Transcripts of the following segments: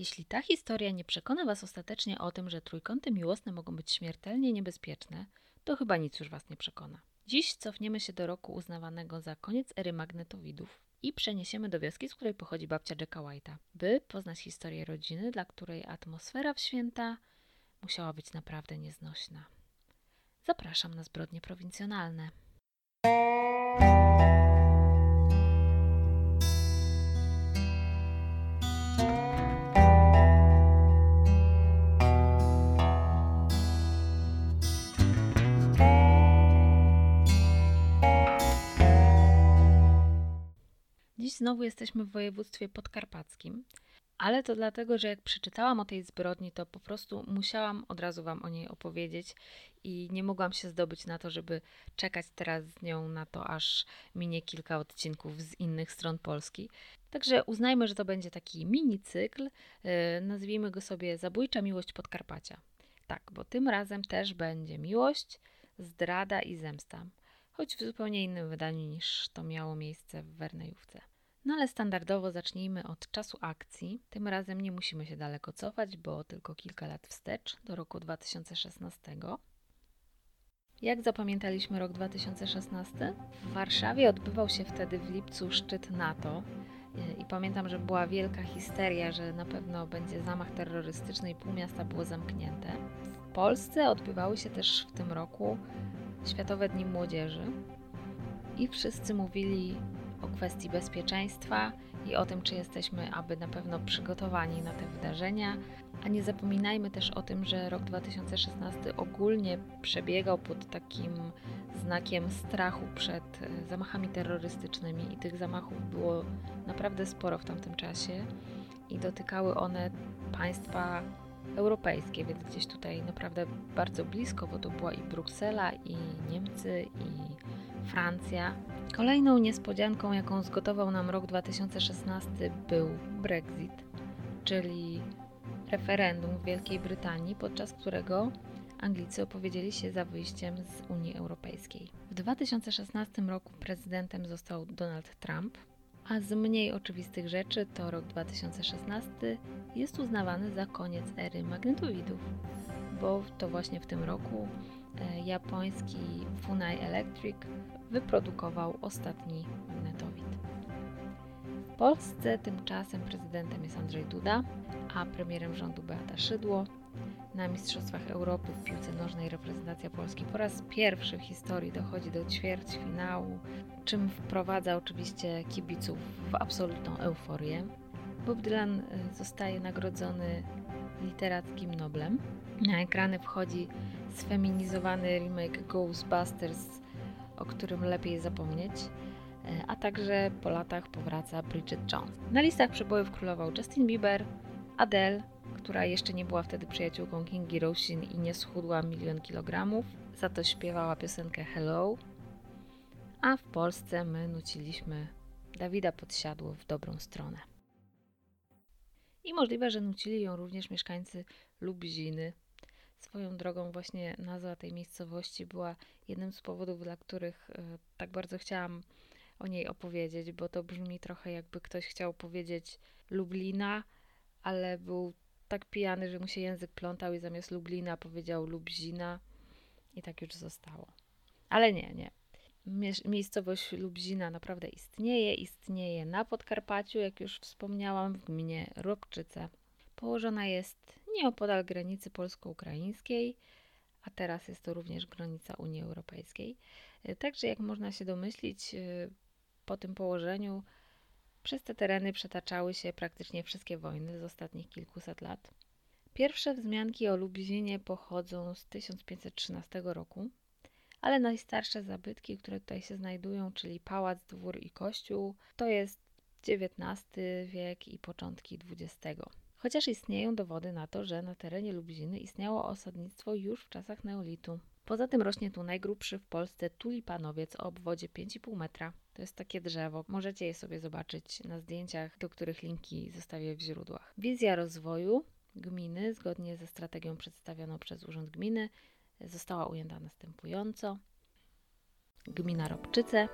Jeśli ta historia nie przekona Was ostatecznie o tym, że trójkąty miłosne mogą być śmiertelnie niebezpieczne, to chyba nic już Was nie przekona. Dziś cofniemy się do roku uznawanego za koniec ery magnetowidów i przeniesiemy do wioski, z której pochodzi babcia Jacka White'a, by poznać historię rodziny, dla której atmosfera w święta musiała być naprawdę nieznośna. Zapraszam na zbrodnie prowincjonalne. Znowu jesteśmy w województwie podkarpackim, ale to dlatego, że jak przeczytałam o tej zbrodni, to po prostu musiałam od razu Wam o niej opowiedzieć i nie mogłam się zdobyć na to, żeby czekać teraz z nią na to, aż minie kilka odcinków z innych stron Polski. Także uznajmy, że to będzie taki mini cykl, yy, nazwijmy go sobie Zabójcza Miłość Podkarpacia. Tak, bo tym razem też będzie miłość, zdrada i zemsta, choć w zupełnie innym wydaniu niż to miało miejsce w Wernejówce. No ale standardowo zacznijmy od czasu akcji. Tym razem nie musimy się daleko cofać, bo tylko kilka lat wstecz, do roku 2016. Jak zapamiętaliśmy rok 2016? W Warszawie odbywał się wtedy w lipcu szczyt NATO. I pamiętam, że była wielka histeria, że na pewno będzie zamach terrorystyczny i pół miasta było zamknięte. W Polsce odbywały się też w tym roku Światowe Dni Młodzieży i wszyscy mówili kwestii bezpieczeństwa i o tym, czy jesteśmy aby na pewno przygotowani na te wydarzenia. A nie zapominajmy też o tym, że rok 2016 ogólnie przebiegał pod takim znakiem strachu przed e, zamachami terrorystycznymi i tych zamachów było naprawdę sporo w tamtym czasie i dotykały one państwa europejskie, więc gdzieś tutaj naprawdę bardzo blisko, bo to była i Bruksela, i Niemcy, i Francja. Kolejną niespodzianką, jaką zgotował nam rok 2016, był Brexit, czyli referendum w Wielkiej Brytanii, podczas którego Anglicy opowiedzieli się za wyjściem z Unii Europejskiej. W 2016 roku prezydentem został Donald Trump, a z mniej oczywistych rzeczy to rok 2016 jest uznawany za koniec ery magnetowidów, bo to właśnie w tym roku japoński Funai Electric wyprodukował ostatni magnetowid. W Polsce tymczasem prezydentem jest Andrzej Duda, a premierem rządu Beata Szydło. Na Mistrzostwach Europy w piłce nożnej reprezentacja Polski po raz pierwszy w historii dochodzi do ćwierćfinału, czym wprowadza oczywiście kibiców w absolutną euforię. Bob Dylan y, zostaje nagrodzony literackim Noblem. Na ekrany wchodzi sfeminizowany remake Ghostbusters o którym lepiej zapomnieć, e, a także po latach powraca Bridget Jones. Na listach przebojów królował Justin Bieber, Adele, która jeszcze nie była wtedy przyjaciółką Kingi Rosin i nie schudła milion kilogramów, za to śpiewała piosenkę Hello, a w Polsce my nuciliśmy Dawida Podsiadło w dobrą stronę. I możliwe, że nucili ją również mieszkańcy Lubziny, Swoją drogą właśnie nazwa tej miejscowości była jednym z powodów, dla których e, tak bardzo chciałam o niej opowiedzieć, bo to brzmi trochę jakby ktoś chciał powiedzieć Lublina, ale był tak pijany, że mu się język plątał i zamiast Lublina powiedział Lubzina i tak już zostało. Ale nie, nie. Miejscowość Lubzina naprawdę istnieje. Istnieje na Podkarpaciu, jak już wspomniałam, w gminie Robczyce. Położona jest nieopodal granicy polsko-ukraińskiej, a teraz jest to również granica Unii Europejskiej. E, także, jak można się domyślić, e, po tym położeniu przez te tereny przetaczały się praktycznie wszystkie wojny z ostatnich kilkuset lat. Pierwsze wzmianki o Lubizinie pochodzą z 1513 roku, ale najstarsze zabytki, które tutaj się znajdują, czyli pałac, dwór i kościół, to jest XIX wiek i początki XX chociaż istnieją dowody na to, że na terenie Lubziny istniało osadnictwo już w czasach neolitu. Poza tym rośnie tu najgrubszy w Polsce tulipanowiec o obwodzie 5,5 metra. To jest takie drzewo. Możecie je sobie zobaczyć na zdjęciach, do których linki zostawię w źródłach. Wizja rozwoju gminy, zgodnie ze strategią przedstawioną przez Urząd Gminy, została ujęta następująco. Gmina Robczyce,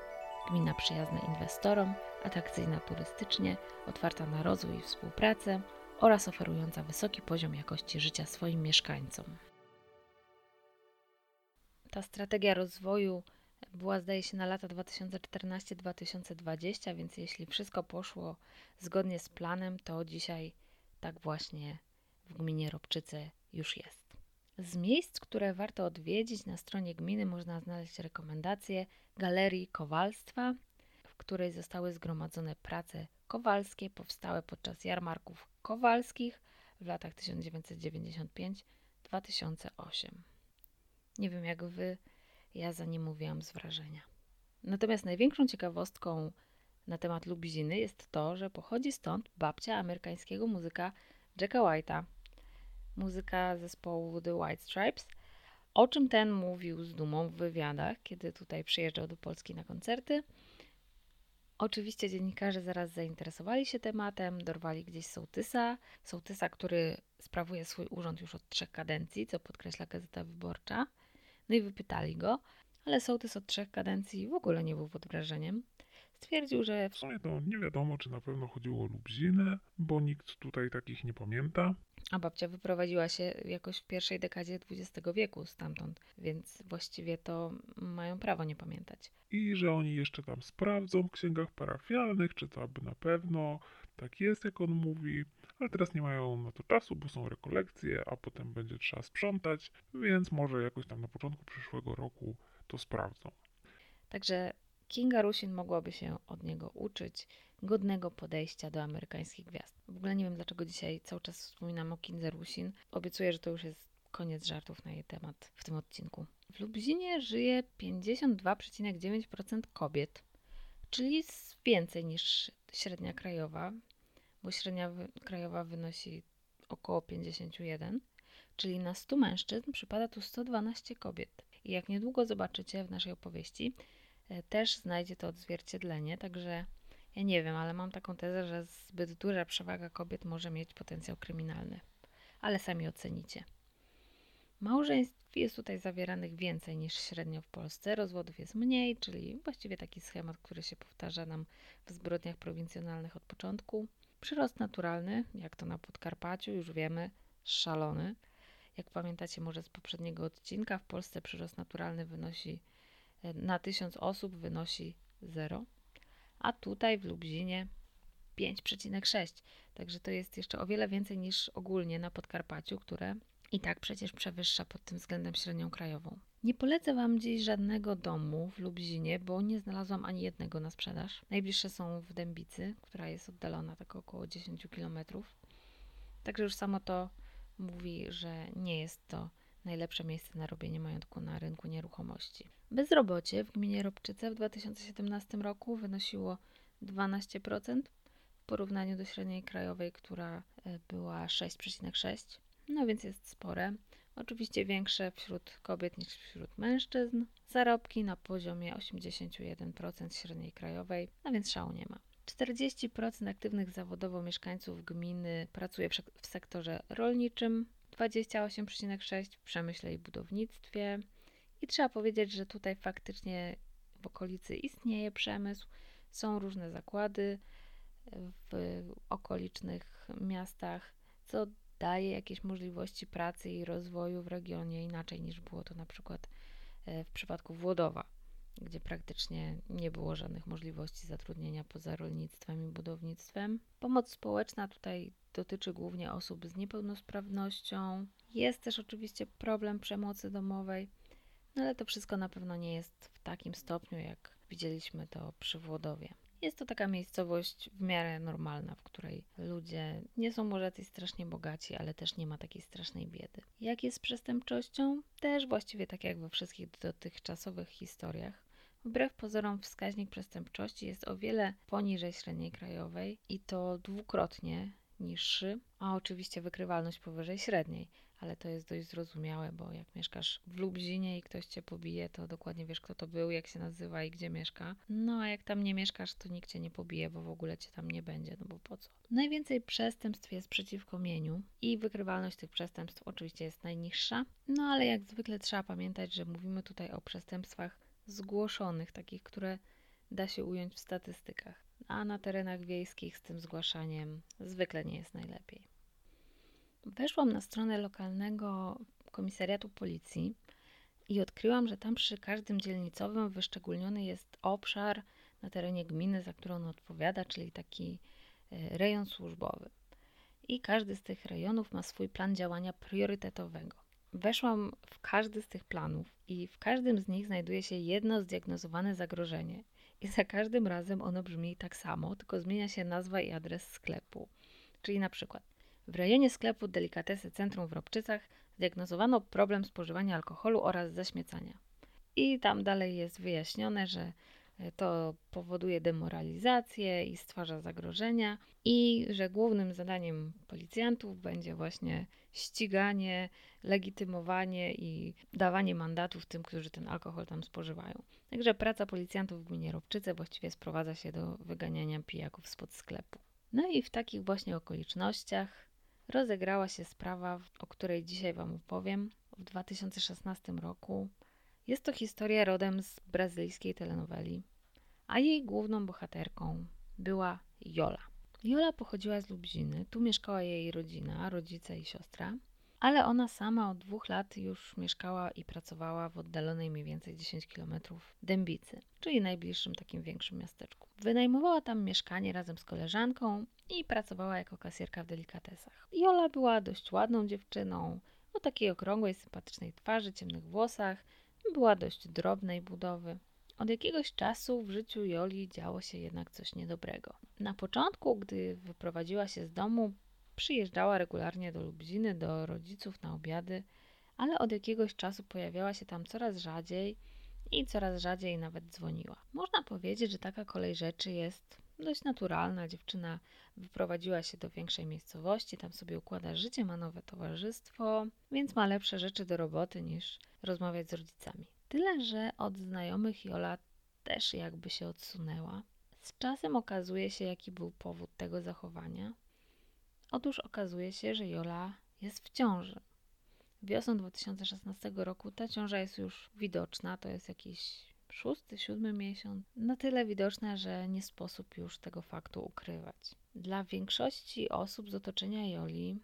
gmina przyjazna inwestorom, atrakcyjna turystycznie, otwarta na rozwój i współpracę, oraz oferująca wysoki poziom jakości życia swoim mieszkańcom. Ta strategia rozwoju była, zdaje się, na lata 2014-2020, więc jeśli wszystko poszło zgodnie z planem, to dzisiaj tak właśnie w gminie Robczyce już jest. Z miejsc, które warto odwiedzić, na stronie gminy można znaleźć rekomendacje Galerii Kowalstwa, w której zostały zgromadzone prace kowalskie powstałe podczas jarmarków kowalskich w latach 1995-2008. Nie wiem jak wy, ja za nie mówiłam z wrażenia. Natomiast największą ciekawostką na temat Lubiziny jest to, że pochodzi stąd babcia amerykańskiego muzyka Jacka White'a, muzyka zespołu The White Stripes, o czym ten mówił z dumą w wywiadach, kiedy tutaj przyjeżdżał do Polski na koncerty. Oczywiście dziennikarze zaraz zainteresowali się tematem, dorwali gdzieś sołtysa, sołtysa, który sprawuje swój urząd już od trzech kadencji, co podkreśla Gazeta Wyborcza. No i wypytali go, ale sołtys od trzech kadencji w ogóle nie był pod wrażeniem. Stwierdził, że W sumie to nie wiadomo, czy na pewno chodziło o Lubzinę, bo nikt tutaj takich nie pamięta. a babcia wyprowadziła się jakoś w pierwszej dekadzie XX wieku stamtąd, więc właściwie to mają prawo nie pamiętać. I że oni jeszcze tam sprawdzą w księgach parafialnych, czy to aby na pewno tak jest, jak on mówi. Ale teraz nie mają na to czasu, bo są rekolekcje, a potem będzie trzeba sprzątać, więc może jakoś tam na początku przyszłego roku to sprawdzą. Także Kinga Rusin mogłaby się od niego uczyć godnego podejścia do amerykańskich gwiazd. W ogóle nie wiem, dlaczego dzisiaj cały czas wspominam o Kindze Rusin. Obiecuję, że to już jest koniec żartów na jej temat w tym odcinku. W Lublinie żyje 52,9% kobiet, czyli więcej niż średnia krajowa, bo średnia krajowa wynosi około 51, czyli na 100 mężczyzn przypada tu 112 kobiet. I jak niedługo zobaczycie w naszej opowieści, też znajdzie to odzwierciedlenie, także ja nie wiem, ale mam taką tezę, że zbyt duża przewaga kobiet może mieć potencjał kryminalny. Ale sami ocenicie. Małżeństw jest tutaj zawieranych więcej niż średnio w Polsce, rozwodów jest mniej, czyli właściwie taki schemat, który się powtarza nam w zbrodniach prowincjonalnych od początku. Przyrost naturalny, jak to na Podkarpaciu, już wiemy, szalony. Jak pamiętacie może z poprzedniego odcinka, w Polsce przyrost naturalny wynosi e, na 1000 osób wynosi 0, a tutaj w Lublinie 5,6. Także to jest jeszcze o wiele więcej niż ogólnie na Podkarpaciu, które i tak przecież przewyższa pod tym względem średnią krajową. Nie polecę Wam dziś żadnego domu w Lublinie, bo nie znalazłam ani jednego na sprzedaż. Najbliższe są w Dębicy, która jest oddalona tak około 10 km. Także już samo to mówi, że nie jest to najlepsze miejsce na robienie majątku na rynku nieruchomości. Bezrobocie w gminie Robczyce w 2017 roku wynosiło 12% w porównaniu do średniej krajowej, która e, była 6,6%. No więc jest spore. Oczywiście większe wśród kobiet niż wśród mężczyzn. Zarobki na poziomie 81% średniej krajowej, a więc szału nie ma. 40% aktywnych zawodowo mieszkańców gminy pracuje w sektorze rolniczym, 28,6% w przemyśle i budownictwie. I trzeba powiedzieć, że tutaj faktycznie w okolicy istnieje przemysł, są różne zakłady w okolicznych miastach, co daje jakieś możliwości pracy i rozwoju w regionie inaczej niż było to na przykład e, w przypadku Włodowa, gdzie praktycznie nie było żadnych możliwości zatrudnienia poza rolnictwem i budownictwem. Pomoc społeczna tutaj dotyczy głównie osób z niepełnosprawnością. Jest też oczywiście problem przemocy domowej, no ale to wszystko na pewno nie jest w takim stopniu, jak widzieliśmy to przy Włodowie. Jest to taka miejscowość w miarę normalna, w której ludzie nie są może jacyś strasznie bogaci, ale też nie ma takiej strasznej biedy. Jak jest z przestępczością? Też właściwie tak jak we wszystkich dotychczasowych historiach. Wbrew pozorom wskaźnik przestępczości jest o wiele poniżej średniej krajowej i to dwukrotnie niższy, a oczywiście wykrywalność powyżej średniej, ale to jest dość zrozumiałe, bo jak mieszkasz w Lublinie i ktoś cię pobije, to dokładnie wiesz, kto to był, jak się nazywa i gdzie mieszka. No a jak tam nie mieszkasz, to nikt cię nie pobije, bo w ogóle cię tam nie będzie, no bo po co? Najwięcej przestępstw jest przeciwko mieniu i wykrywalność tych przestępstw oczywiście jest najniższa, no ale jak zwykle trzeba pamiętać, że mówimy tutaj o przestępstwach zgłoszonych, takich, które da się ująć w statystykach. A na terenach wiejskich z tym zgłaszaniem zwykle nie jest najlepiej. Weszłam na stronę lokalnego komisariatu policji i odkryłam, że tam przy każdym dzielnicowym wyszczególniony jest obszar na terenie gminy, za którą on odpowiada, czyli taki e, rejon służbowy. I każdy z tych rejonów ma swój plan działania priorytetowego. Weszłam w każdy z tych planów i w każdym z nich znajduje się jedno zdiagnozowane zagrożenie. I za każdym razem ono brzmi tak samo, tylko zmienia się nazwa i adres sklepu. Czyli na przykład w rejonie sklepu Delikatesy Centrum w Robczycach zdiagnozowano problem spożywania alkoholu oraz zaśmiecania. I tam dalej jest wyjaśnione, że to powoduje demoralizację i stwarza zagrożenia, i że głównym zadaniem policjantów będzie właśnie ściganie, legitymowanie i dawanie mandatów tym, którzy ten alkohol tam spożywają. Także praca policjantów w gminie Robczyce właściwie sprowadza się do wyganiania pijaków spod sklepu. No i w takich właśnie okolicznościach rozegrała się sprawa, o której dzisiaj Wam opowiem, w 2016 roku. Jest to historia rodem z brazylijskiej telenoweli, a jej główną bohaterką była Jola. Jola pochodziła z Lubziny, tu mieszkała jej rodzina, rodzice i siostra, ale ona sama od dwóch lat już mieszkała i pracowała w oddalonej mniej więcej 10 km Dębicy, czyli najbliższym takim większym miasteczku. Wynajmowała tam mieszkanie razem z koleżanką i pracowała jako kasjerka w delikatesach. Jola była dość ładną dziewczyną, o takiej okrągłej, sympatycznej twarzy, ciemnych włosach, była dość drobnej budowy. Od jakiegoś czasu w życiu Joli działo się jednak coś niedobrego. Na początku, gdy wyprowadziła się z domu, przyjeżdżała regularnie do Lubziny, do rodziców na obiady, ale od jakiegoś czasu pojawiała się tam coraz rzadziej i coraz rzadziej nawet dzwoniła. Można powiedzieć, że taka kolej rzeczy jest dość naturalna. Dziewczyna wyprowadziła się do większej miejscowości, tam sobie układa życie, ma nowe towarzystwo, więc ma lepsze rzeczy do roboty niż rozmawiać z rodzicami. Tyle, że od znajomych Jola też jakby się odsunęła. Z czasem okazuje się, jaki był powód tego zachowania. Otóż okazuje się, że Jola jest w ciąży. Wiosną 2016 roku ta ciąża jest już widoczna, to jest jakiś szósty, siódmy miesiąc. Na tyle widoczna, że nie sposób już tego faktu ukrywać. Dla większości osób z otoczenia Joli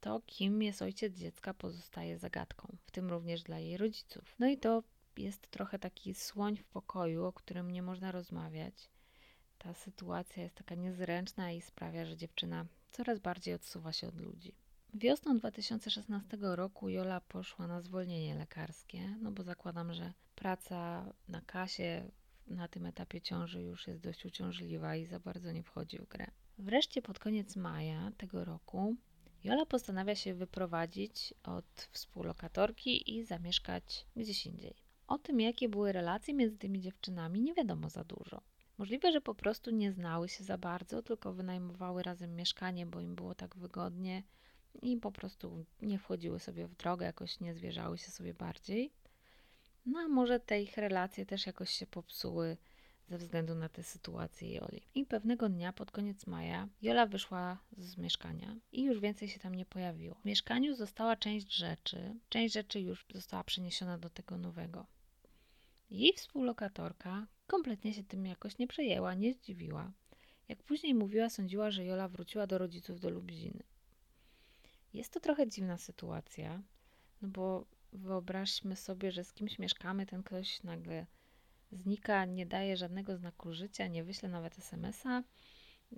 to, kim jest ojciec dziecka, pozostaje zagadką, w tym również dla jej rodziców. No i to jest trochę taki słoń w pokoju, o którym nie można rozmawiać. Ta sytuacja jest taka niezręczna i sprawia, że dziewczyna coraz bardziej odsuwa się od ludzi. Wiosną 2016 roku Jola poszła na zwolnienie lekarskie, no bo zakładam, że praca na kasie na tym etapie ciąży już jest dość uciążliwa i za bardzo nie wchodzi w grę. Wreszcie pod koniec maja tego roku Jola postanawia się wyprowadzić od współlokatorki i zamieszkać gdzieś indziej. O tym, jakie były relacje między tymi dziewczynami, nie wiadomo za dużo. Możliwe, że po prostu nie znały się za bardzo, tylko wynajmowały razem mieszkanie, bo im było tak wygodnie i po prostu nie wchodziły sobie w drogę, jakoś nie zwierzały się sobie bardziej. No a może te ich relacje też jakoś się popsuły ze względu na tę sytuację Joli. I pewnego dnia pod koniec maja Jola wyszła z mieszkania i już więcej się tam nie pojawiło. W mieszkaniu została część rzeczy, część rzeczy już została przeniesiona do tego nowego. Jej współlokatorka kompletnie się tym jakoś nie przejęła, nie zdziwiła. Jak później mówiła, sądziła, że Jola wróciła do rodziców do Lubziny. Jest to trochę dziwna sytuacja, no bo wyobraźmy sobie, że z kimś mieszkamy, ten ktoś nagle znika, nie daje żadnego znaku życia, nie wyśle nawet SMS-a,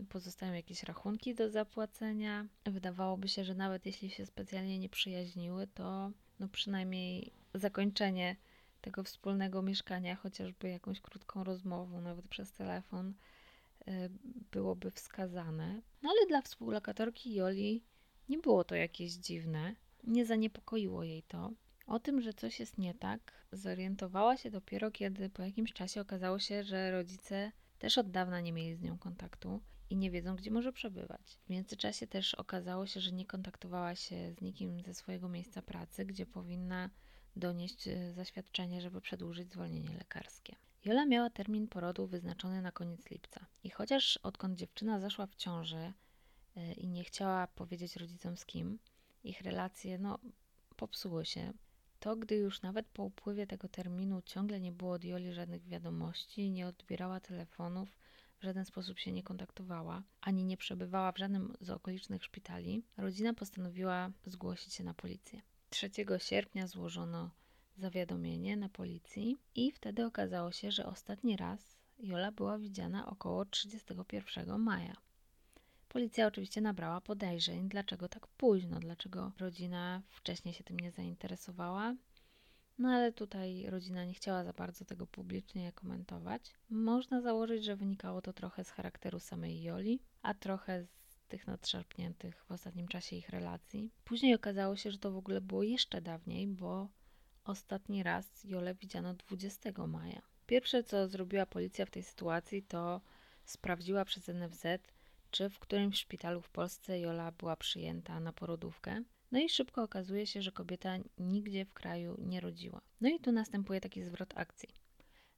pozostają jakieś rachunki do zapłacenia. Wydawałoby się, że nawet jeśli się specjalnie nie przyjaźniły, to no przynajmniej zakończenie tego wspólnego mieszkania, chociażby jakąś krótką rozmową, nawet przez telefon, e, byłoby wskazane. No ale dla współlokatorki Joli nie było to jakieś dziwne, nie zaniepokoiło jej to. O tym, że coś jest nie tak, zorientowała się dopiero kiedy po jakimś czasie okazało się, że rodzice też od dawna nie mieli z nią kontaktu i nie wiedzą, gdzie może przebywać. W międzyczasie też okazało się, że nie kontaktowała się z nikim ze swojego miejsca pracy, gdzie powinna donieść e, zaświadczenie, żeby przedłużyć zwolnienie lekarskie. Jola miała termin porodu wyznaczony na koniec lipca. I chociaż odkąd dziewczyna zaszła w ciąży i nie chciała powiedzieć rodzicom z kim, ich relacje no, popsuły się, to gdy już nawet po upływie tego terminu ciągle nie było od Joli żadnych wiadomości, nie odbierała telefonów, w żaden sposób się nie kontaktowała, ani nie przebywała w żadnym z okolicznych szpitali, rodzina postanowiła zgłosić się na policję. 3 sierpnia złożono zawiadomienie na policji i wtedy okazało się, że ostatni raz Jola była widziana około 31 maja. Policja oczywiście nabrała podejrzeń, dlaczego tak późno, dlaczego rodzina wcześniej się tym nie zainteresowała. No ale tutaj rodzina nie chciała za bardzo tego publicznie komentować. Można założyć, że wynikało to trochę z charakteru samej Joli, a trochę z tych nadszarpniętych w ostatnim czasie ich relacji. Później okazało się, że to w ogóle było jeszcze dawniej, bo ostatni raz Jolę widziano 20 maja. Pierwsze, co zrobiła policja w tej sytuacji, to sprawdziła przez NFZ, czy w którymś szpitalu w Polsce Jola była przyjęta na porodówkę. No i szybko okazuje się, że kobieta nigdzie w kraju nie rodziła. No i tu następuje taki zwrot akcji,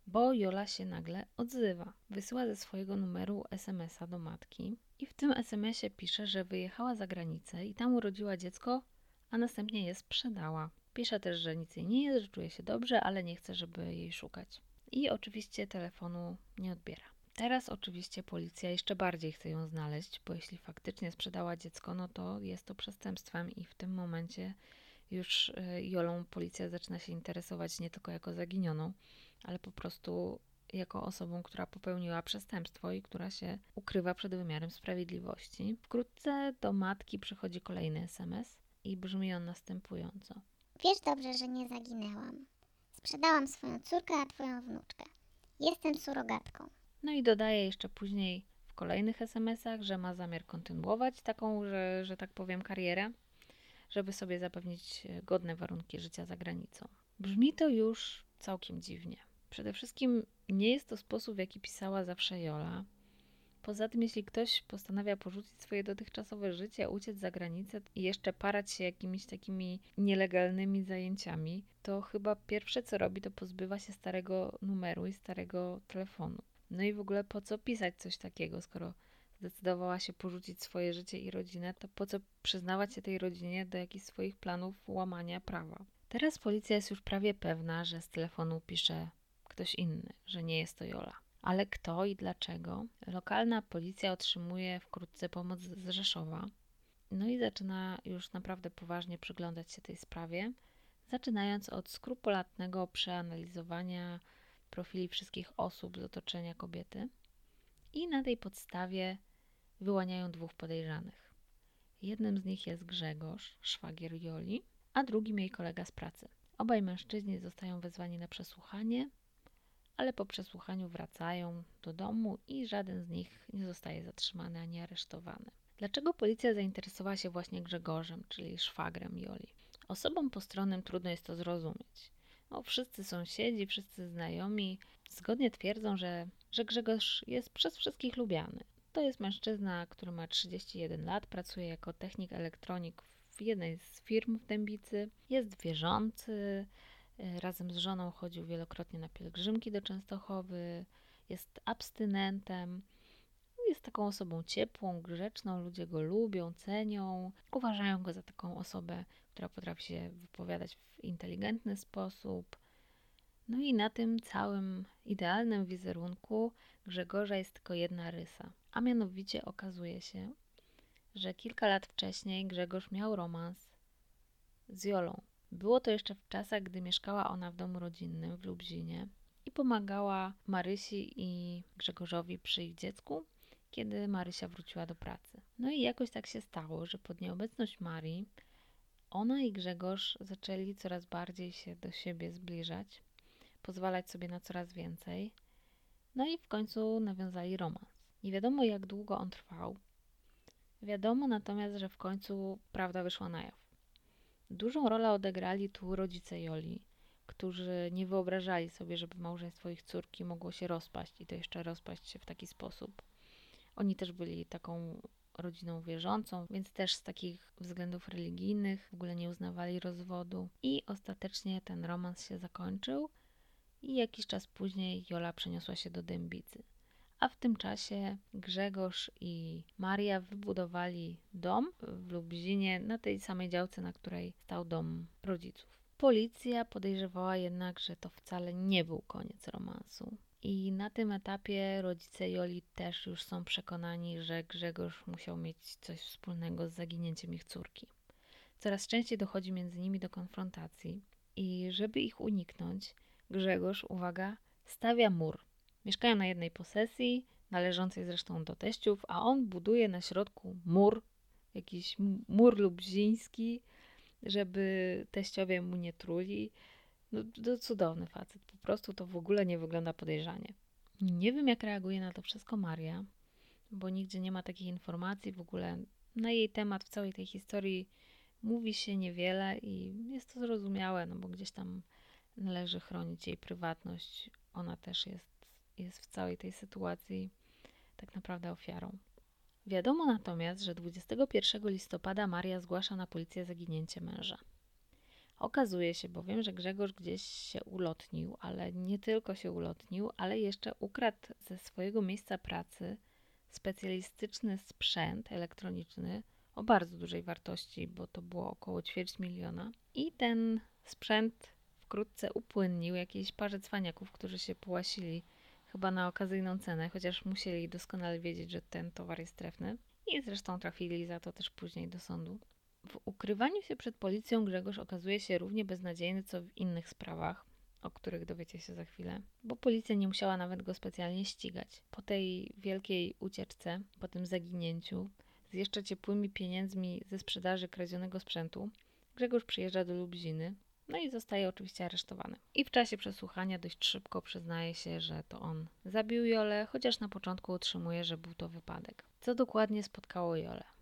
bo Jola się nagle odzywa. Wysyła ze swojego numeru SMS-a do matki i w tym SMS-ie pisze, że wyjechała za granicę i tam urodziła dziecko, a następnie je sprzedała. Pisze też, że nic jej nie jest, że czuje się dobrze, ale nie chce, żeby jej szukać. I oczywiście telefonu nie odbiera. Teraz oczywiście policja jeszcze bardziej chce ją znaleźć, bo jeśli faktycznie sprzedała dziecko, no to jest to przestępstwem i w tym momencie już y, Jolą policja zaczyna się interesować nie tylko jako zaginioną, ale po prostu jako osobą, która popełniła przestępstwo i która się ukrywa przed wymiarem sprawiedliwości. Wkrótce do matki przychodzi kolejny SMS i brzmi on następująco. Wiesz dobrze, że nie zaginęłam. Sprzedałam swoją córkę, a twoją wnuczkę. Jestem surogatką. No i dodaje jeszcze później w kolejnych SMS-ach, że ma zamiar kontynuować taką, że, że tak powiem, karierę, żeby sobie zapewnić e, godne warunki życia za granicą. Brzmi to już całkiem dziwnie. Przede wszystkim nie jest to sposób, w jaki pisała zawsze Jola. Poza tym, jeśli ktoś postanawia porzucić swoje dotychczasowe życie, uciec za granicę i jeszcze parać się jakimiś takimi nielegalnymi zajęciami, to chyba pierwsze co robi, to pozbywa się starego numeru i starego telefonu. No i w ogóle po co pisać coś takiego, skoro zdecydowała się porzucić swoje życie i rodzinę, to po co przyznawać się tej rodzinie do jakichś swoich planów łamania prawa? Teraz policja jest już prawie pewna, że z telefonu pisze ktoś inny, że nie jest to Jola. Ale kto i dlaczego? Lokalna policja otrzymuje wkrótce pomoc z Rzeszowa. No i zaczyna już naprawdę poważnie przyglądać się tej sprawie, zaczynając od skrupulatnego przeanalizowania profili wszystkich osób z otoczenia kobiety i na tej podstawie wyłaniają dwóch podejrzanych. Jednym z nich jest Grzegorz, szwagier Joli, a drugim jej kolega z pracy. Obaj mężczyźni zostają wezwani na przesłuchanie, ale po przesłuchaniu wracają do domu i żaden z nich nie zostaje zatrzymany ani aresztowany. Dlaczego policja zainteresowała się właśnie Grzegorzem, czyli szwagrem Joli? Osobom postronnym trudno jest to zrozumieć. No, wszyscy sąsiedzi, wszyscy znajomi zgodnie twierdzą, że, że Grzegorz jest przez wszystkich lubiany. To jest mężczyzna, który ma 31 lat, pracuje jako technik elektronik w jednej z firm w Dębicy, jest wierzący, e, razem z żoną chodził wielokrotnie na pielgrzymki do Częstochowy, jest abstynentem, jest taką osobą ciepłą, grzeczną, ludzie go lubią, cenią, uważają go za taką osobę, która potrafi się wypowiadać w inteligentny sposób. No i na tym całym idealnym wizerunku Grzegorza jest tylko jedna rysa, a mianowicie okazuje się, że kilka lat wcześniej Grzegorz miał romans z Jolą. Było to jeszcze w czasach, gdy mieszkała ona w domu rodzinnym w Lublinie i pomagała Marysi i Grzegorzowi przy ich dziecku, kiedy Marysia wróciła do pracy. No i jakoś tak się stało, że pod nieobecność Marii ona i Grzegorz zaczęli coraz bardziej się do siebie zbliżać, pozwalać sobie na coraz więcej, no i w końcu nawiązali romans. Nie wiadomo jak długo on trwał. Wiadomo natomiast, że w końcu prawda wyszła na jaw. Dużą rolę odegrali tu rodzice Joli, którzy nie wyobrażali sobie, żeby małżeństwo ich córki mogło się rozpaść i to jeszcze rozpaść się w taki sposób. Oni też byli taką rodziną wierzącą, więc też z takich względów religijnych w ogóle nie uznawali rozwodu. I ostatecznie ten romans się zakończył i jakiś czas później Jola przeniosła się do Dębicy. A w tym czasie Grzegorz i Maria wybudowali dom w Lublinie na tej samej działce, na której stał dom rodziców. Policja podejrzewała jednak, że to wcale nie był koniec romansu I na tym etapie rodzice Joli też już są przekonani, że Grzegorz musiał mieć coś wspólnego z zaginięciem ich córki. Coraz częściej dochodzi między nimi do konfrontacji i żeby ich uniknąć, Grzegorz, uwaga, stawia mur. Mieszkają na jednej posesji, należącej zresztą do teściów, a on buduje na środku mur, jakiś mur lubziński, żeby teściowie mu nie truli. No, to cudowny facet, po prostu to w ogóle nie wygląda podejrzanie. Nie wiem, jak reaguje na to wszystko Maria, bo nigdzie nie ma takich informacji, w ogóle na jej temat w całej tej historii mówi się niewiele i jest to zrozumiałe, no bo gdzieś tam należy chronić jej prywatność. Ona też jest, jest w całej tej sytuacji tak naprawdę ofiarą. Wiadomo natomiast, że 21 listopada Maria zgłasza na policję zaginięcie męża. Okazuje się bowiem, że Grzegorz gdzieś się ulotnił, ale nie tylko się ulotnił, ale jeszcze ukradł ze swojego miejsca pracy specjalistyczny sprzęt elektroniczny o bardzo dużej wartości, bo to było około ćwierć miliona. I ten sprzęt wkrótce upłynnił jakiejś parze cwaniaków, którzy się połasili chyba na okazyjną cenę, chociaż musieli doskonale wiedzieć, że ten towar jest trefny. I zresztą trafili za to też później do sądu. W ukrywaniu się przed policją Grzegorz okazuje się równie beznadziejny co w innych sprawach, o których dowiecie się za chwilę, bo policja nie musiała nawet go specjalnie ścigać. Po tej wielkiej ucieczce, po tym zaginięciu, z jeszcze ciepłymi pieniędzmi ze sprzedaży kradzionego sprzętu, Grzegorz przyjeżdża do Lubziny, no i zostaje oczywiście aresztowany. I w czasie przesłuchania dość szybko przyznaje się, że to on zabił Jolę, chociaż na początku utrzymuje, że był to wypadek. Co dokładnie spotkało Jolę?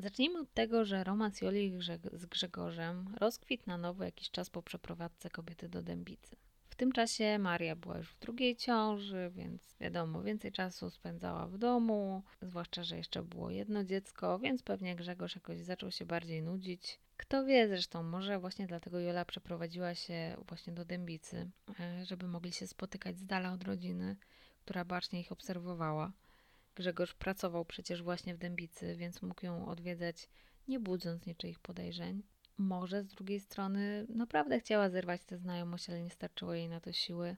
Zacznijmy od tego, że romans Joli z Grzegorzem rozkwitł na nowo jakiś czas po przeprowadzce kobiety do Dębicy. W tym czasie Maria była już w drugiej ciąży, więc wiadomo, więcej czasu spędzała w domu, zwłaszcza, że jeszcze było jedno dziecko, więc pewnie Grzegorz jakoś zaczął się bardziej nudzić. Kto wie zresztą, może właśnie dlatego Jola przeprowadziła się właśnie do Dębicy, e, żeby mogli się spotykać z dala od rodziny, która bacznie ich obserwowała. Grzegorz pracował przecież właśnie w Dębicy, więc mógł ją odwiedzać, nie budząc niczyich podejrzeń. Może z drugiej strony naprawdę chciała zerwać tę znajomość, ale nie starczyło jej na to siły.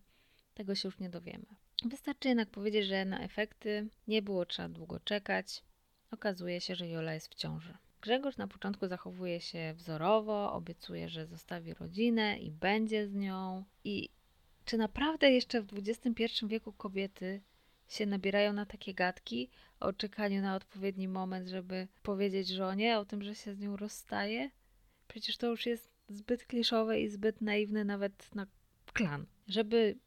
Tego się już nie dowiemy. Wystarczy jednak powiedzieć, że na efekty nie było trzeba długo czekać. Okazuje się, że Jola jest w ciąży. Grzegorz na początku zachowuje się wzorowo, obiecuje, że zostawi rodzinę i będzie z nią. I czy naprawdę jeszcze w XXI wieku kobiety się nabierają na takie gadki o czekaniu na odpowiedni moment, żeby powiedzieć żonie o tym, że się z nią rozstaje? Przecież to już jest zbyt kliszowe i zbyt naiwne nawet na klan. Żeby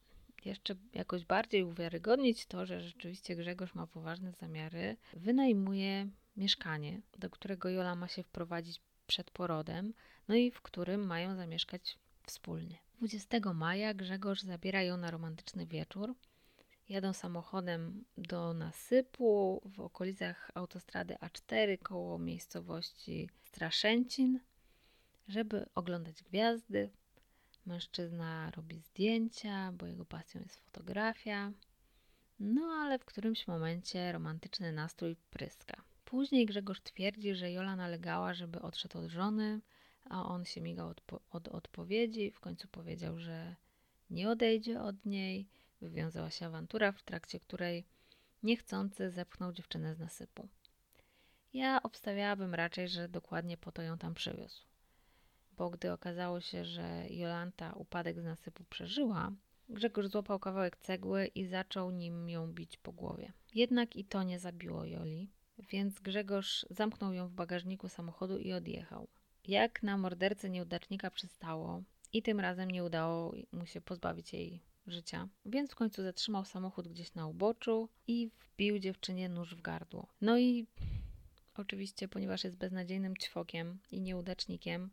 jeszcze jakoś bardziej uwiarygodnić to, że rzeczywiście Grzegorz ma poważne zamiary, wynajmuje mieszkanie, do którego Jola ma się wprowadzić przed porodem, no i w którym mają zamieszkać wspólnie. 20 maja Grzegorz zabiera ją na romantyczny wieczór. Jadą samochodem do nasypu w okolicach autostrady A4 koło miejscowości Straszęcin, żeby oglądać gwiazdy. Mężczyzna robi zdjęcia, bo jego pasją jest fotografia. No ale w którymś momencie romantyczny nastrój pryska. Później Grzegorz twierdzi, że Jola nalegała, żeby odszedł od żony, a on się migał od, od odpowiedzi. W końcu powiedział, że nie odejdzie od niej. Wywiązała się awantura, w trakcie której niechcący zepchnął dziewczynę z nasypu. Ja obstawiałabym raczej, że dokładnie po to ją tam przywiózł. Bo gdy okazało się, że Jolanta upadek z nasypu przeżyła, Grzegorz złapał kawałek cegły i zaczął nim ją bić po głowie. Jednak i to nie zabiło Joli więc Grzegorz zamknął ją w bagażniku samochodu i odjechał. Jak na mordercę nieudacznika przystało i tym razem nie udało mu się pozbawić jej życia, więc w końcu zatrzymał samochód gdzieś na uboczu i wbił dziewczynie nóż w gardło. No i oczywiście, ponieważ jest beznadziejnym ćwokiem i nieudacznikiem,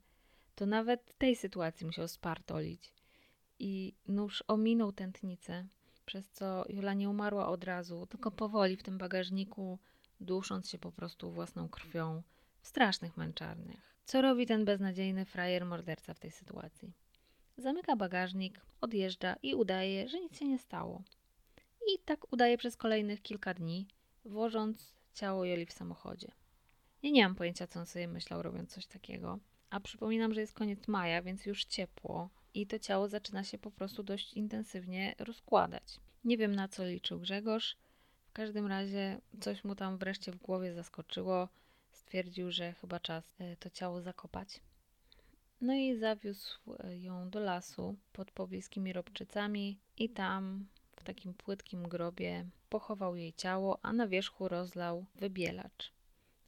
to nawet tej sytuacji musiał spartolić i nóż ominął tętnicę, przez co Jola nie umarła od razu, tylko powoli w tym bagażniku dusząc się po prostu własną krwią w strasznych męczarniach. Co robi ten beznadziejny frajer morderca w tej sytuacji? Zamyka bagażnik, odjeżdża i udaje, że nic się nie stało. I tak udaje przez kolejnych kilka dni, włożąc ciało Joli w samochodzie. Ja nie mam pojęcia, co on sobie myślał, robiąc coś takiego. A przypominam, że jest koniec maja, więc już ciepło i to ciało zaczyna się po prostu dość intensywnie rozkładać. Nie wiem na co liczył Grzegorz. W każdym razie coś mu tam wreszcie w głowie zaskoczyło. Stwierdził, że chyba czas e, to ciało zakopać. No i zawiózł e, ją do lasu pod pobliskimi robczycami i tam w takim płytkim grobie pochował jej ciało, a na wierzchu rozlał wybielacz,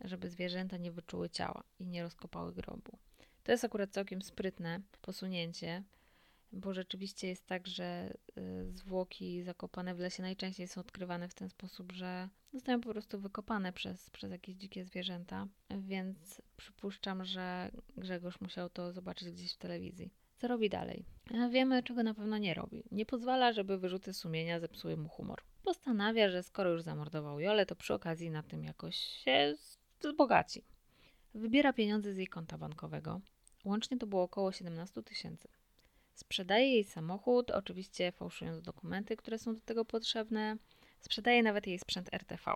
żeby zwierzęta nie wyczuły ciała i nie rozkopały grobu. To jest akurat całkiem sprytne posunięcie, bo rzeczywiście jest tak, że y, zwłoki zakopane w lesie najczęściej są odkrywane w ten sposób, że zostają po prostu wykopane przez, przez jakieś dzikie zwierzęta, więc przypuszczam, że Grzegorz musiał to zobaczyć gdzieś w telewizji. Co robi dalej? Wiemy, czego na pewno nie robi. Nie pozwala, żeby wyrzuty sumienia zepsuły mu humor. Postanawia, że skoro już zamordował Jolę, to przy okazji na tym jakoś się wzbogaci. Wybiera pieniądze z jej konta bankowego. Łącznie to było około 17 tysięcy. Sprzedaje jej samochód, oczywiście fałszując dokumenty, które są do tego potrzebne. Sprzedaje nawet jej sprzęt RTV.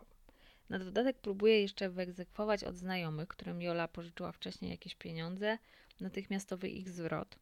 Na dodatek próbuje jeszcze wyegzekwować od znajomych, którym Jola pożyczyła wcześniej jakieś pieniądze, natychmiastowy ich zwrot.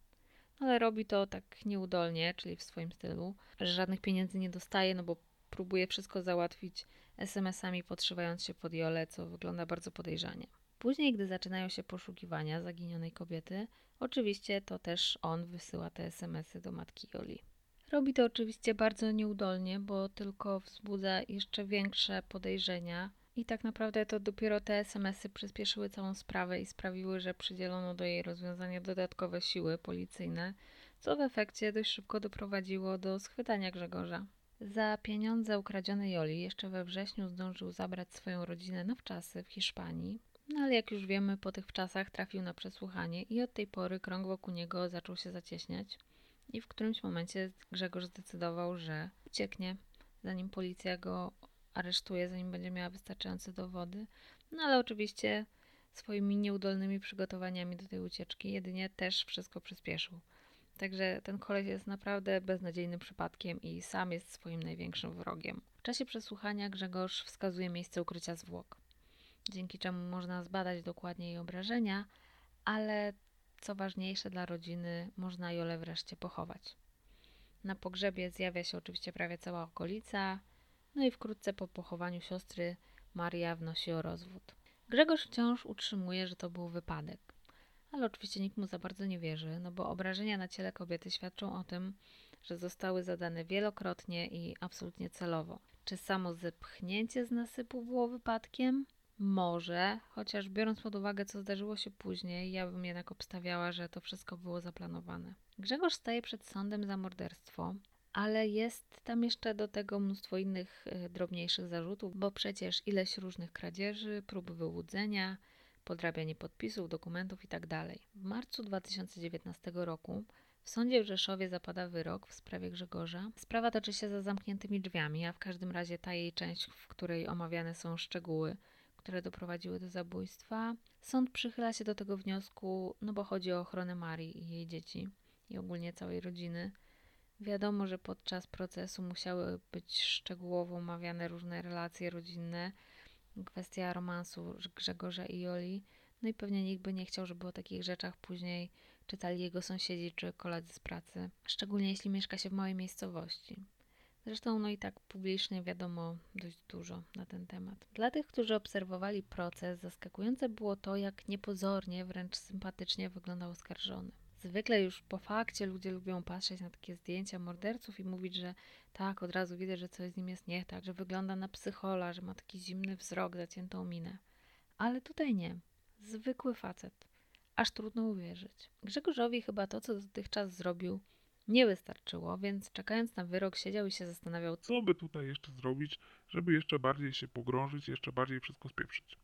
Ale robi to tak nieudolnie, czyli w swoim stylu, że żadnych pieniędzy nie dostaje, no bo próbuje wszystko załatwić SMS-ami, podszywając się pod Jolę, co wygląda bardzo podejrzanie. Później, gdy zaczynają się poszukiwania zaginionej kobiety, oczywiście to też on wysyła te SMSy do matki Joli. Robi to oczywiście bardzo nieudolnie, bo tylko wzbudza jeszcze większe podejrzenia. I tak naprawdę to dopiero te SMSy przyspieszyły całą sprawę i sprawiły, że przydzielono do jej rozwiązania dodatkowe siły policyjne, co w efekcie dość szybko doprowadziło do schwytania Grzegorza. Za pieniądze ukradzione Joli jeszcze we wrześniu zdążył zabrać swoją rodzinę na wczasy w Hiszpanii, no ale jak już wiemy, po tych czasach trafił na przesłuchanie i od tej pory krąg wokół niego zaczął się zacieśniać. I w którymś momencie Grzegorz zdecydował, że ucieknie, zanim policja go aresztuje, zanim będzie miała wystarczające dowody. No ale oczywiście swoimi nieudolnymi przygotowaniami do tej ucieczki jedynie też wszystko przyspieszył. Także ten koleś jest naprawdę beznadziejnym przypadkiem i sam jest swoim największym wrogiem. W czasie przesłuchania Grzegorz wskazuje miejsce ukrycia zwłok dzięki czemu można zbadać dokładnie jej obrażenia, ale co ważniejsze dla rodziny, można Jolę wreszcie pochować. Na pogrzebie zjawia się oczywiście prawie cała okolica, no i wkrótce po pochowaniu siostry Maria wnosi o rozwód. Grzegorz wciąż utrzymuje, że to był wypadek, ale oczywiście nikt mu za bardzo nie wierzy, no bo obrażenia na ciele kobiety świadczą o tym, że zostały zadane wielokrotnie i absolutnie celowo. Czy samo zepchnięcie z nasypu było wypadkiem? Może, chociaż biorąc pod uwagę, co zdarzyło się później, ja bym jednak obstawiała, że to wszystko było zaplanowane. Grzegorz staje przed sądem za morderstwo, ale jest tam jeszcze do tego mnóstwo innych e, drobniejszych zarzutów, bo przecież ileś różnych kradzieży, prób wyłudzenia, podrabianie podpisów, dokumentów itd. Tak w marcu 2019 roku w sądzie w Rzeszowie zapada wyrok w sprawie Grzegorza. Sprawa toczy się za zamkniętymi drzwiami, a w każdym razie ta jej część, w której omawiane są szczegóły które doprowadziły do zabójstwa. Sąd przychyla się do tego wniosku, no bo chodzi o ochronę Marii i jej dzieci i ogólnie całej rodziny. Wiadomo, że podczas procesu musiały być szczegółowo omawiane różne relacje rodzinne, kwestia romansu Grzegorza i Joli. No i pewnie nikt by nie chciał, żeby o takich rzeczach później czytali jego sąsiedzi czy koledzy z pracy, szczególnie jeśli mieszka się w małej miejscowości. Zresztą no i tak publicznie wiadomo dość dużo na ten temat. Dla tych, którzy obserwowali proces, zaskakujące było to, jak niepozornie, wręcz sympatycznie wyglądał oskarżony. Zwykle już po fakcie ludzie lubią patrzeć na takie zdjęcia morderców i mówić, że tak, od razu widzę, że coś z nim jest nie tak, że wygląda na psychola, że ma taki zimny wzrok, zaciętą minę. Ale tutaj nie. Zwykły facet. Aż trudno uwierzyć. Grzegorzowi chyba to, co dotychczas zrobił, nie wystarczyło, więc czekając na wyrok siedział i się zastanawiał, co by tutaj jeszcze zrobić, żeby jeszcze bardziej się pogrążyć, jeszcze bardziej wszystko spieprzyć.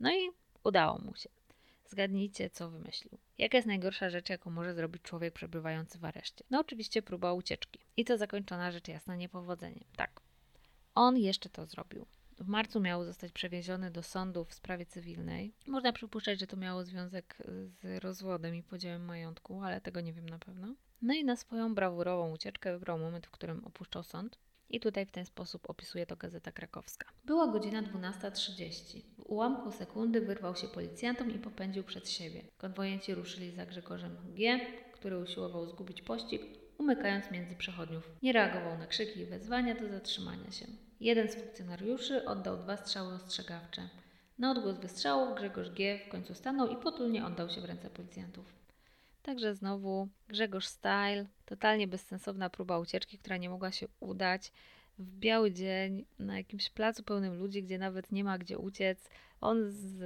No i udało mu się. Zgadnijcie, co wymyślił. Jaka jest najgorsza rzecz, jaką może zrobić człowiek przebywający w areszcie? No oczywiście próba ucieczki. I to zakończona rzecz jasna niepowodzeniem. Tak. On jeszcze to zrobił. W marcu miał zostać przewieziony do sądu w sprawie cywilnej. Można przypuszczać, że to miało związek z rozwodem i podziałem majątku, ale tego nie wiem na pewno. No i na swoją brawurową ucieczkę wybrał moment, w którym opuszczał sąd. I tutaj w ten sposób opisuje to Gazeta Krakowska. Była godzina 12.30. W ułamku sekundy wyrwał się policjantom i popędził przed siebie. Konwojenci ruszyli za Grzegorzem G., który usiłował zgubić pościg, umykając między przechodniów. Nie reagował na krzyki i wezwania do zatrzymania się. Jeden z funkcjonariuszy oddał dwa strzały ostrzegawcze. Na odgłos wystrzałów Grzegorz G. w końcu stanął i potulnie oddał się w ręce policjantów. Także znowu Grzegorz Style, totalnie bezsensowna próba ucieczki, która nie mogła się udać. W biały dzień, na jakimś placu pełnym ludzi, gdzie nawet nie ma gdzie uciec, on z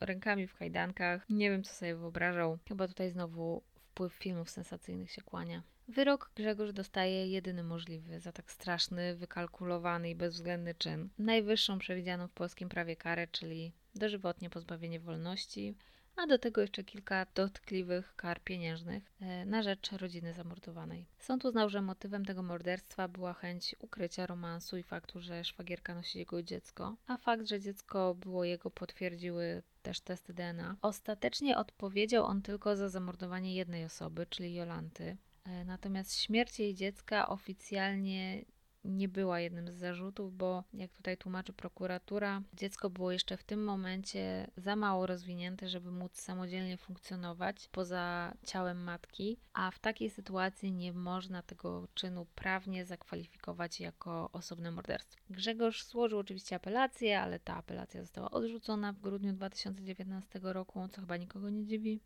rękami w kajdankach, nie wiem co sobie wyobrażał. Chyba tutaj znowu wpływ filmów sensacyjnych się kłania. Wyrok Grzegorz dostaje jedyny możliwy za tak straszny, wykalkulowany i bezwzględny czyn. Najwyższą przewidzianą w polskim prawie karę, czyli dożywotnie pozbawienie wolności, a do tego jeszcze kilka dotkliwych kar pieniężnych e, na rzecz rodziny zamordowanej. Sąd uznał, że motywem tego morderstwa była chęć ukrycia romansu i faktu, że szwagierka nosi jego dziecko, a fakt, że dziecko było jego potwierdziły też testy DNA. Ostatecznie odpowiedział on tylko za zamordowanie jednej osoby, czyli Jolanty. E, natomiast śmierć jej dziecka oficjalnie nie była jednym z zarzutów, bo jak tutaj tłumaczy prokuratura, dziecko było jeszcze w tym momencie za mało rozwinięte, żeby móc samodzielnie funkcjonować poza ciałem matki, a w takiej sytuacji nie można tego czynu prawnie zakwalifikować jako osobne morderstwo. Grzegorz złożył oczywiście apelację, ale ta apelacja została odrzucona w grudniu 2019 roku, co chyba nikogo nie dziwi.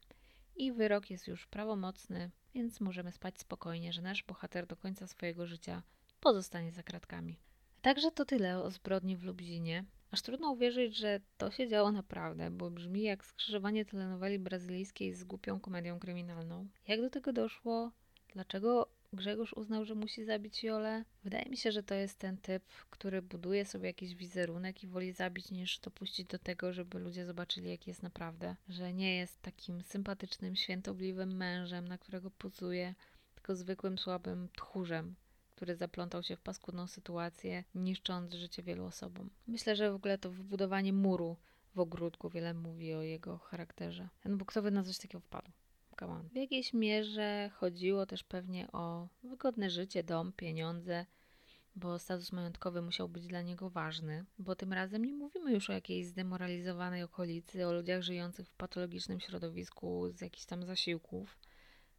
I wyrok jest już prawomocny, więc możemy spać spokojnie, że nasz bohater do końca swojego życia pozostanie za kratkami. Także to tyle o zbrodni w Lublinie. Aż trudno uwierzyć, że to się działo naprawdę, bo brzmi jak skrzyżowanie telenoweli brazylijskiej z głupią komedią kryminalną. Jak do tego doszło? Dlaczego Grzegorz uznał, że musi zabić Jolę? Wydaje mi się, że to jest ten typ, który buduje sobie jakiś wizerunek i woli zabić, niż dopuścić do tego, żeby ludzie zobaczyli, jaki jest naprawdę. Że nie jest takim sympatycznym, świętobliwym mężem, na którego pozuje, tylko zwykłym, słabym tchórzem, który zaplątał się w paskudną sytuację, niszcząc życie wielu osobom. Myślę, że w ogóle to wybudowanie muru w ogródku wiele mówi o jego charakterze. No bo kto by na coś takiego wpadł? W jakiejś mierze chodziło też pewnie o wygodne życie, dom, pieniądze, bo status majątkowy musiał być dla niego ważny, bo tym razem nie mówimy już o jakiejś zdemoralizowanej okolicy, o ludziach żyjących w patologicznym środowisku z jakichś tam zasiłków.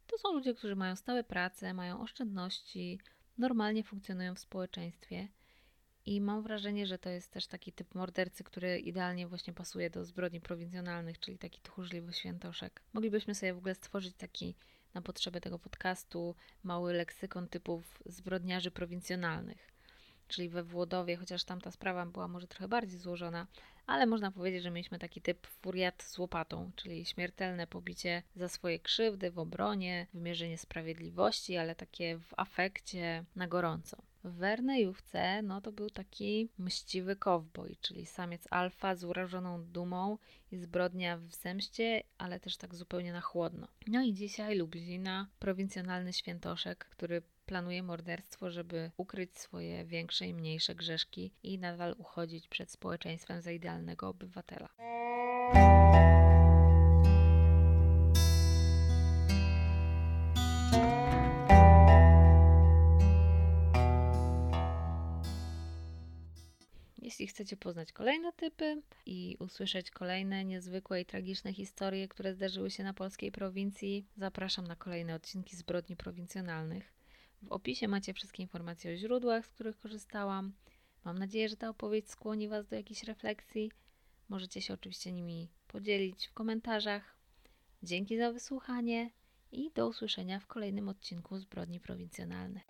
To są ludzie, którzy mają stałe prace, mają oszczędności, normalnie funkcjonują w społeczeństwie. I mam wrażenie, że to jest też taki typ mordercy, który idealnie właśnie pasuje do zbrodni prowincjonalnych, czyli taki tchórzliwy świętoszek. Moglibyśmy sobie w ogóle stworzyć taki na potrzeby tego podcastu mały leksykon typów zbrodniarzy prowincjonalnych. Czyli we Włodowie, chociaż tamta sprawa była może trochę bardziej złożona, ale można powiedzieć, że mieliśmy taki typ furiat z łopatą, czyli śmiertelne pobicie za swoje krzywdy w obronie, wymierzenie sprawiedliwości, ale takie w afekcie na gorąco. W Wernejówce no to był taki mściwy kowboj, czyli samiec alfa z urażoną dumą i zbrodnia w zemście, ale też tak zupełnie na chłodno. No i dzisiaj Lublina, prowincjonalny świętoszek, który planuje morderstwo, żeby ukryć swoje większe i mniejsze grzeszki i nadal uchodzić przed społeczeństwem za idealnego obywatela. Jeśli chcecie poznać kolejne typy i usłyszeć kolejne niezwykłe i tragiczne historie, które zdarzyły się na polskiej prowincji, zapraszam na kolejne odcinki zbrodni prowincjonalnych. W opisie macie wszystkie informacje o źródłach, z których korzystałam. Mam nadzieję, że ta opowieść skłoni Was do jakiejś refleksji. Możecie się oczywiście nimi podzielić w komentarzach. Dzięki za wysłuchanie i do usłyszenia w kolejnym odcinku Zbrodni Prowincjonalnych.